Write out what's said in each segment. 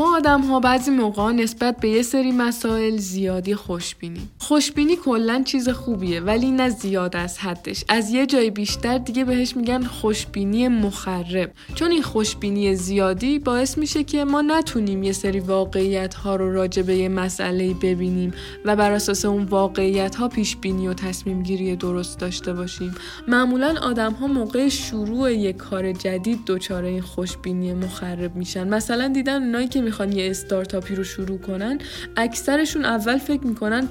ما آدم ها بعضی موقع نسبت به یه سری مسائل زیادی خوشبینیم. خوشبینی کلا چیز خوبیه ولی نه زیاد از حدش. از یه جای بیشتر دیگه بهش میگن خوشبینی مخرب. چون این خوشبینی زیادی باعث میشه که ما نتونیم یه سری واقعیت ها رو راجع به یه مسئله ببینیم و بر اساس اون واقعیت ها پیش بینی و تصمیم گیری درست داشته باشیم. معمولا آدم ها موقع شروع یک کار جدید دچار این خوشبینی مخرب میشن. مثلا دیدن اونایی که می‌خوان یه استارتاپی رو شروع کنن اکثرشون اول فکر می‌کنن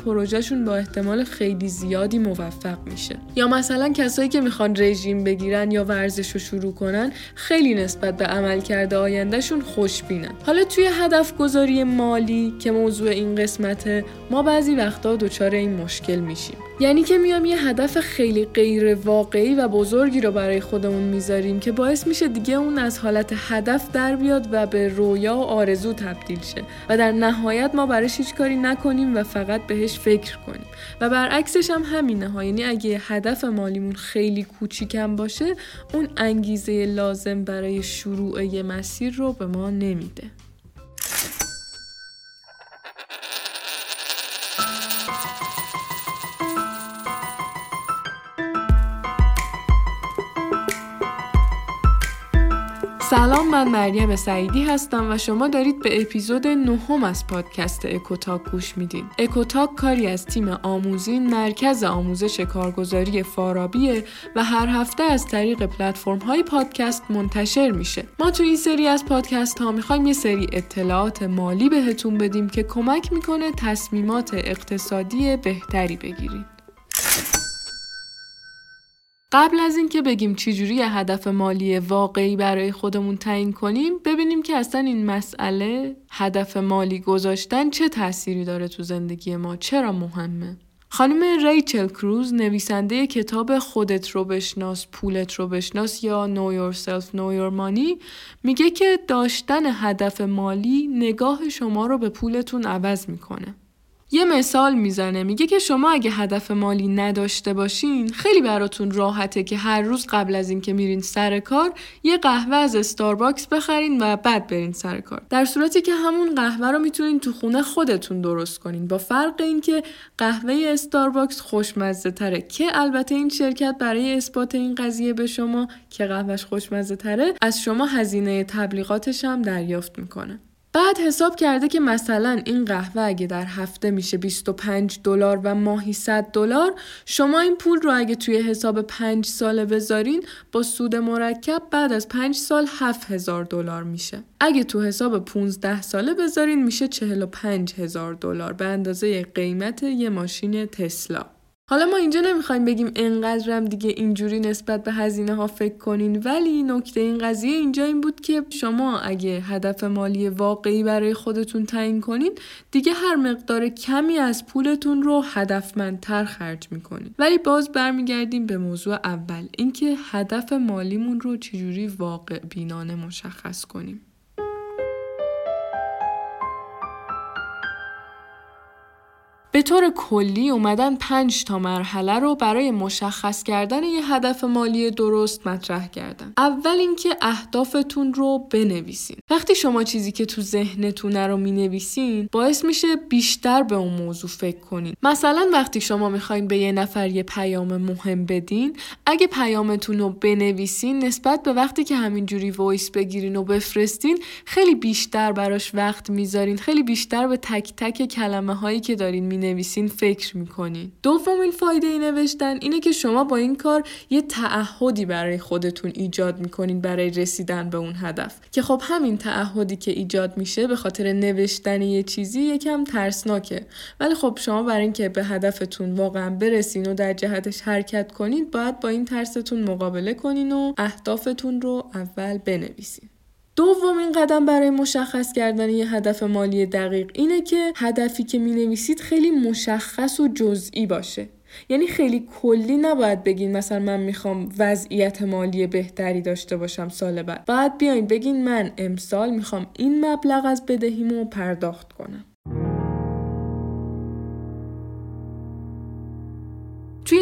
پروژهشون با احتمال خیلی زیادی موفق میشه. یا مثلا کسایی که می‌خوان رژیم بگیرن یا ورزش رو شروع کنن خیلی نسبت به عملکرد آیندهشون خوشبینن. حالا توی هدف گذاری مالی که موضوع این قسمته ما بعضی وقتا دچار این مشکل میشیم. یعنی که میام یه هدف خیلی غیر واقعی و بزرگی رو برای خودمون می‌ذاریم که باعث میشه دیگه اون از حالت هدف در بیاد و به رویا و آرزو تبدیل شه. و در نهایت ما براش هیچ کاری نکنیم و فقط بهش فکر کنیم. و برعکسش هم همینه ها. یعنی اگه هدف مالیمون خیلی کوچیکم باشه اون انگیزه لازم برای شروع یه مسیر رو به ما نمیده. من مریم سعیدی هستم و شما دارید به اپیزود نهم از پادکست اکوتاک گوش میدین. اکوتاک کاری از تیم آموزین مرکز آموزش کارگزاری فارابیه و هر هفته از طریق پلتفرم های پادکست منتشر میشه. ما تو این سری از پادکست ها می‌خوایم یه سری اطلاعات مالی بهتون بدیم که کمک می‌کنه تصمیمات اقتصادی بهتری بگیرید. قبل از اینکه بگیم چجوری هدف مالی واقعی برای خودمون تعیین کنیم ببینیم که اصلا این مسئله هدف مالی گذاشتن چه تأثیری داره تو زندگی ما؟ چرا مهمه؟ خانم ریچل کروز نویسنده کتاب خودت رو بشناس پولت رو بشناس یا Know Yourself Know Your Money میگه که داشتن هدف مالی نگاه شما رو به پولتون عوض می‌کنه. یه مثال می‌زنه. میگه که شما اگه هدف مالی نداشته باشین خیلی براتون راحته که هر روز قبل از اینکه میرین سر کار یه قهوه از استارباکس بخرین و بعد برین سر کار. در صورتی که همون قهوه رو می‌تونین تو خونه خودتون درست کنین. با فرق اینکه قهوه استارباکس خوشمزه تره که البته این شرکت برای اثبات این قضیه به شما که قهوهش خوشمزه تره از شما هزینه تبلیغاتش هم دریافت می‌کنه. بعد حساب کرده که مثلا این قهوه اگه در هفته میشه 25 دلار و ماهی 100 دلار شما این پول رو اگه توی حساب 5 ساله بذارین با سود مرکب بعد از 5 سال 7000 دلار میشه. اگه تو حساب 15 ساله بذارین میشه 45 هزار دلار به اندازه قیمت یه ماشین تسلا. حالا ما اینجا نمی‌خوایم بگیم انقدرم دیگه اینجوری نسبت به هزینه ها فکر کنین ولی نکته این قضیه اینجا این بود که شما اگه هدف مالی واقعی برای خودتون تعیین کنین دیگه هر مقدار کمی از پولتون رو هدفمندتر خرج می‌کنین. ولی باز برمیگردیم به موضوع اول اینکه هدف مالیمون رو چجوری واقع بینانه مشخص کنیم. به طور کلی اومدن پنج تا مرحله رو برای مشخص کردن یه هدف مالی درست مطرح کردن. اول اینکه اهدافتون رو بنویسین. وقتی شما چیزی که تو ذهنتونه رو می‌نویسین باعث میشه بیشتر به اون موضوع فکر کنین. مثلا وقتی شما می‌خواین به یه نفر یه پیام مهم بدین، اگه پیامتون رو بنویسین نسبت به وقتی که همینجوری voice بگیرین و بفرستین خیلی بیشتر براش وقت می‌ذارین، خیلی بیشتر به تک تک کلمه هایی که دارین می‌نویسین فکر می‌کنین. دومین فایده ی نوشتن اینه که شما با این کار یه تعهدی برای خودتون ایجاد می‌کنین برای رسیدن به اون هدف. که خب همین تعهدی که ایجاد میشه به خاطر نوشتن یه چیزی یکم ترسناکه. ولی خب شما برای اینکه به هدفتون واقعا برسین و در جهتش حرکت کنید باید با این ترستون مقابله کنین و اهدافتون رو اول بنویسین. دومین قدم برای مشخص کردن یه هدف مالی دقیق اینه که هدفی که می نویسید خیلی مشخص و جزئی باشه. یعنی خیلی کلی نباید بگین مثلا من می‌خوام وضعیت مالی بهتری داشته باشم سال بعد. باید بیاین بگین من امسال می‌خوام این مبلغ از بدهیمو پرداخت کنم.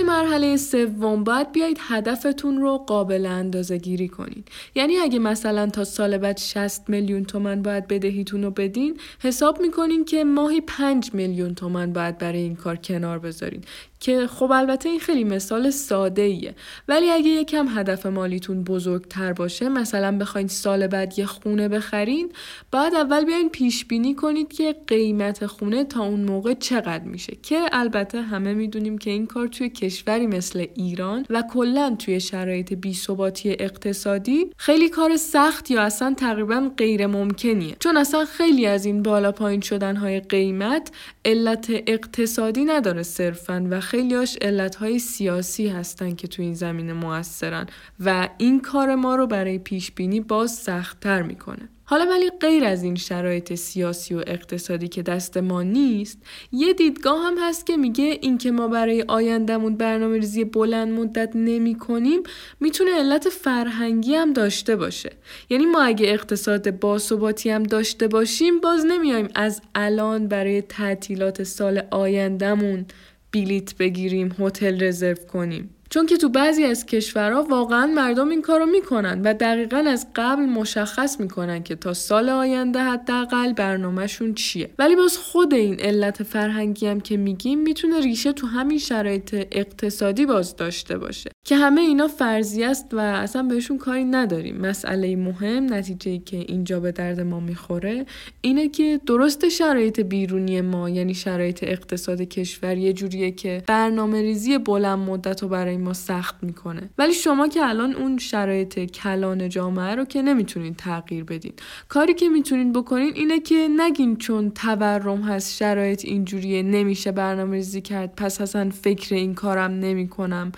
مرحله سوم باید بیایید هدفتون رو قابل اندازه گیری کنین یعنی اگه مثلا تا سال بعد 60 میلیون تومن باید بدهیتون رو بدین حساب می‌کنین که ماهی 5 میلیون تومن باید برای این کار کنار بذارین. که خب البته این خیلی مثال ساده ایه ولی اگه یکم هدف مالیتون بزرگتر باشه مثلا بخواین سال بعد یه خونه بخرین باید اول بیاین پیش بینی کنید که قیمت خونه تا اون موقع چقدر میشه. که البته همه می‌دونیم که این کار توی کشوری مثل ایران و کلا توی شرایط بیثباتی اقتصادی خیلی کار سخت یا اصلا تقریبا غیر ممکنیه چون اصلا خیلی از این بالا پایین شدن های قیمت علت اقتصادی نداره صرفا و خیلیاش علتهای سیاسی هستن که تو این زمینه موثرن و این کار ما رو برای پیش بینی باز سختتر می‌کنه. حالا ولی غیر از این شرایط سیاسی و اقتصادی که دست ما نیست یه دیدگاه هم هست که میگه اینکه ما برای آیندهمون برنامه ریزی بلند مدت نمی کنیم می‌تونه علت فرهنگی هم داشته باشه. یعنی ما اگه اقتصاد باثباتی هم داشته باشیم باز نمیایم از الان برای تعطیلات سال آیندهمون بلیت بگیریم هتل رزرو کنیم. چون که تو بعضی از کشورها واقعا مردم این کارو می‌کنن و دقیقا از قبل مشخص می‌کنن که تا سال آینده حداقل برنامهشون چیه. ولی باز خود این علت فرهنگی هم که میگیم می‌تونه ریشه تو همین شرایط اقتصادی باز داشته باشه. که همه اینا فرضی است و اصلا بهشون کاری نداریم. مسئله مهم نتیجه که اینجا به درد ما می‌خوره اینه که درست شرایط بیرونی ما یعنی شرایط اقتصاد کشور یه جوریه که برنامه ریزی بلند مدت و برای ما سخت می‌کنه. ولی شما که الان اون شرایط کلان جامعه رو که نمی‌تونین تغییر بدین. کاری که می‌تونین بکنین اینه که نگین چون تورم هست شرایط اینجوریه نمیشه برنامه ریزی کرد پس اصلا فکر این کارم نمی‌کنم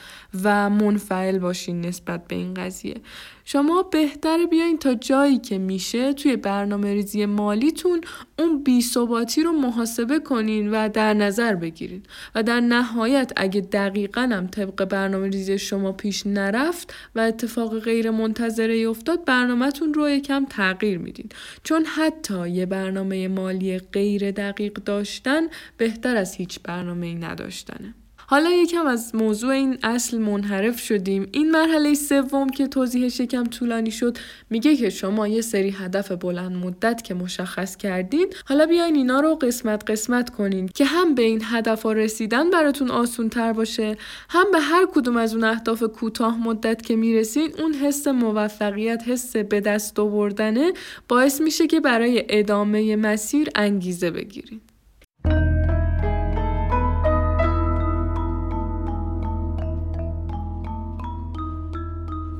و منفعل باشین نسبت به این قضیه. شما بهتر بیاین تا جایی که میشه توی برنامه ریزی مالیتون اون بی ثباتی رو محاسبه کنین و در نظر بگیرین. و در نهایت اگه دقیقا هم طبق برنامه ریزی شما پیش نرفت و اتفاق غیر منتظره افتاد برنامهتون رو یکم تغییر میدین. چون حتی یه برنامه مالی غیر دقیق داشتن بهتر از هیچ برنامه ای نداشتنه. حالا یکم از موضوع این اصل منحرف شدیم. این مرحله سوم که توضیحش یکم طولانی شد میگه که شما یه سری هدف بلند مدت که مشخص کردین حالا بیاین اینا رو قسمت قسمت کنین که هم به این هدف رسیدن براتون آسون تر باشه هم به هر کدوم از اون اهداف کوتاه مدت که می‌رسین اون حس موفقیت حس به دست آوردنه باعث میشه که برای ادامه مسیر انگیزه بگیرین.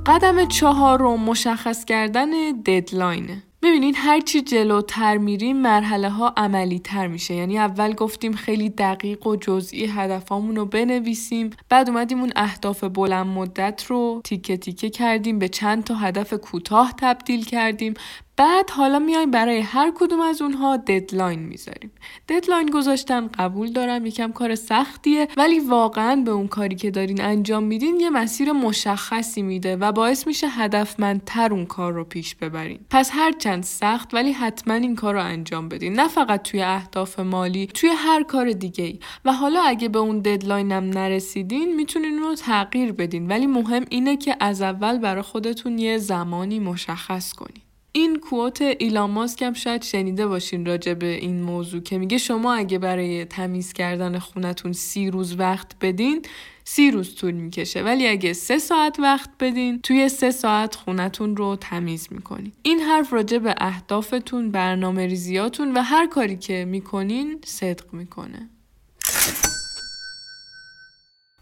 قدم چهارم مشخص کردن deadline ه ببینین هرچی جلوتر میریم مرحله ها عملی تر میشه. یعنی اول گفتیم خیلی دقیق و جزئی هدفامون رو بنویسیم بعد اومدیم اون اهداف بلند مدت رو تیکه تیکه کردیم به چند تا هدف کوتاه تبدیل کردیم. بعد حالا میایم برای هر کدوم از اونها deadline می‌ذاریم. deadline گذاشتن قبول دارم یکم کار سختیه ولی واقعا به اون کاری که دارین انجام میدین یه مسیر مشخصی میده و باعث میشه هدفمندتر اون کار رو پیش ببرین. پس هرچند سخت ولی حتما این کار رو انجام بدین. نه فقط توی اهداف مالی توی هر کار دیگه ای و حالا اگه به اون ددلاینم نرسیدین می‌تونین رو تغییر بدین. ولی مهم اینه که از اول برای خودتون یه زمانی مشخص کنین. این کووت ایلان ماسک هم شاید شنیده باشین راجع به این موضوع که میگه شما اگه برای تمیز کردن خونتون سی روز وقت بدین سی روز طول می‌کشه. ولی اگه سه ساعت وقت بدین توی سه ساعت خونتون رو تمیز می‌کنین. این حرف راجع به اهدافتون برنامه ریزیاتون و هر کاری که می‌کنین صدق می‌کنه.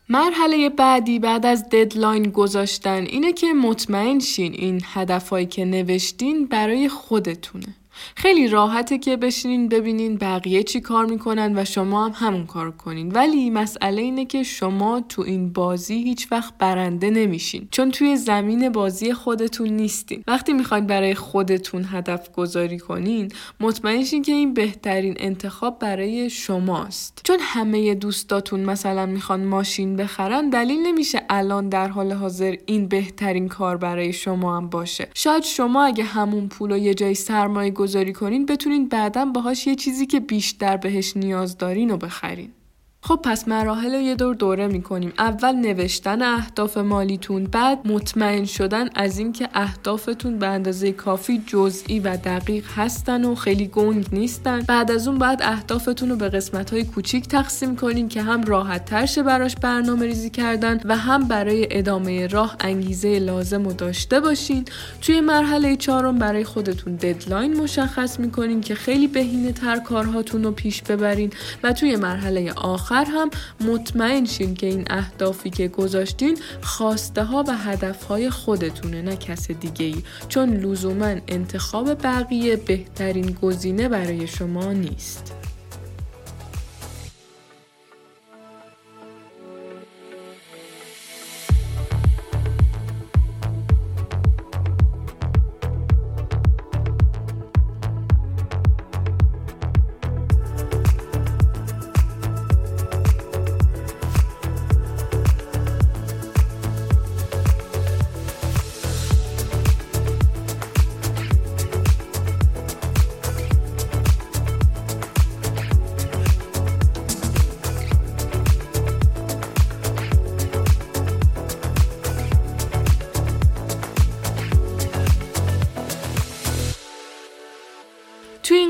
مرحله بعدی بعد از ددلاین گذاشتن اینه که مطمئن شین این هدفهایی که نوشتین برای خودتونه. خیلی راحته که بشینین ببینین بقیه چی کار می‌کنن و شما هم همون کار کنین. ولی مسئله اینه که شما تو این بازی هیچ وقت برنده نمیشین. چون توی زمین بازی خودتون نیستین. وقتی می‌خواین برای خودتون هدف گذاری کنین مطمئن شین که این بهترین انتخاب برای شماست. چون همه دوستاتون مثلا می‌خوان ماشین بخرن دلیل نمیشه الان در حال حاضر این بهترین کار برای شما هم باشه. شاید شما اگه همون پول و یه جای سرمایه گذاری کنین بتونین بعدا باهاش یه چیزی که بیشتر بهش نیاز دارین رو بخرین. خب پس مراحل رو یه دور دوره می‌کنیم. اول نوشتن اهداف مالیتون بعد مطمئن شدن از اینکه اهدافتون به اندازه کافی جزئی و دقیق هستن و خیلی گنگ نیستن. بعد از اون بعد اهدافتون رو به قسمت های کوچیک تقسیم کنین که هم راحت ترشه براش برنامه ریزی کردن و هم برای ادامه راه انگیزه لازم رو داشته باشین. توی مرحله چهارم برای خودتون ددلاین مشخص می‌کنین که خیلی بهینه تر کارهاتون رو پیش ببرین و توی مرحله آخر هم مطمئن شین که این اهدافی که گذاشتین خواسته ها و هدف های خودتونه نه کس دیگه ای چون لزوما انتخاب بقیه بهترین گزینه برای شما نیست.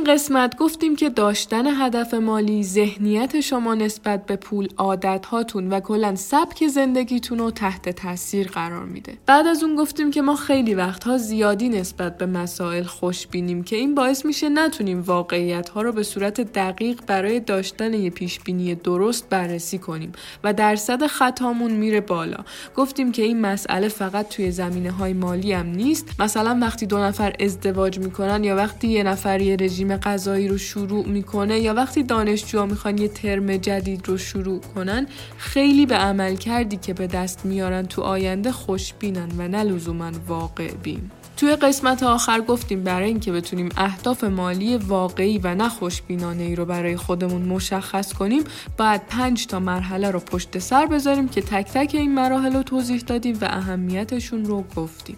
قسمت گفتیم که داشتن هدف مالی ذهنیت شما نسبت به پول عادت هاتون و کلا سبک زندگیتون رو تحت تاثیر قرار میده. بعد از اون گفتیم که ما خیلی وقتها زیادی نسبت به مسائل خوش بینیم که این باعث میشه نتونیم واقعیت ها رو به صورت دقیق برای داشتن یه پیش بینی درست بررسی کنیم و درصد خطامون میره بالا. گفتیم که این مسئله فقط توی زمینه های مالی هم نیست. مثلا وقتی دو نفر ازدواج می‌کنن یا وقتی یه نفر یه رژیم غذایی رو شروع می‌کنه یا وقتی دانشجوها می‌خوان یه ترم جدید رو شروع کنن خیلی به عمل کردی که به دست میارن تو آینده خوشبینن و نه لزوما واقع بین توی قسمت آخر گفتیم برای اینکه بتونیم اهداف مالی واقعی و نه خوشبینانه ای رو برای خودمون مشخص کنیم باید پنج تا مرحله رو پشت سر بذاریم که تک تک این مراحل رو توضیح دادیم و اهمیتشون رو گفتیم.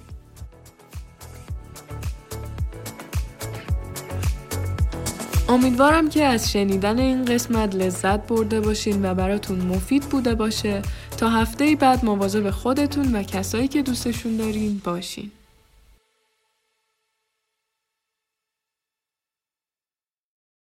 امیدوارم که از شنیدن این قسمت لذت برده باشین و براتون مفید بوده باشه. تا هفته بعد مواظب خودتون و کسایی که دوستشون دارین باشین.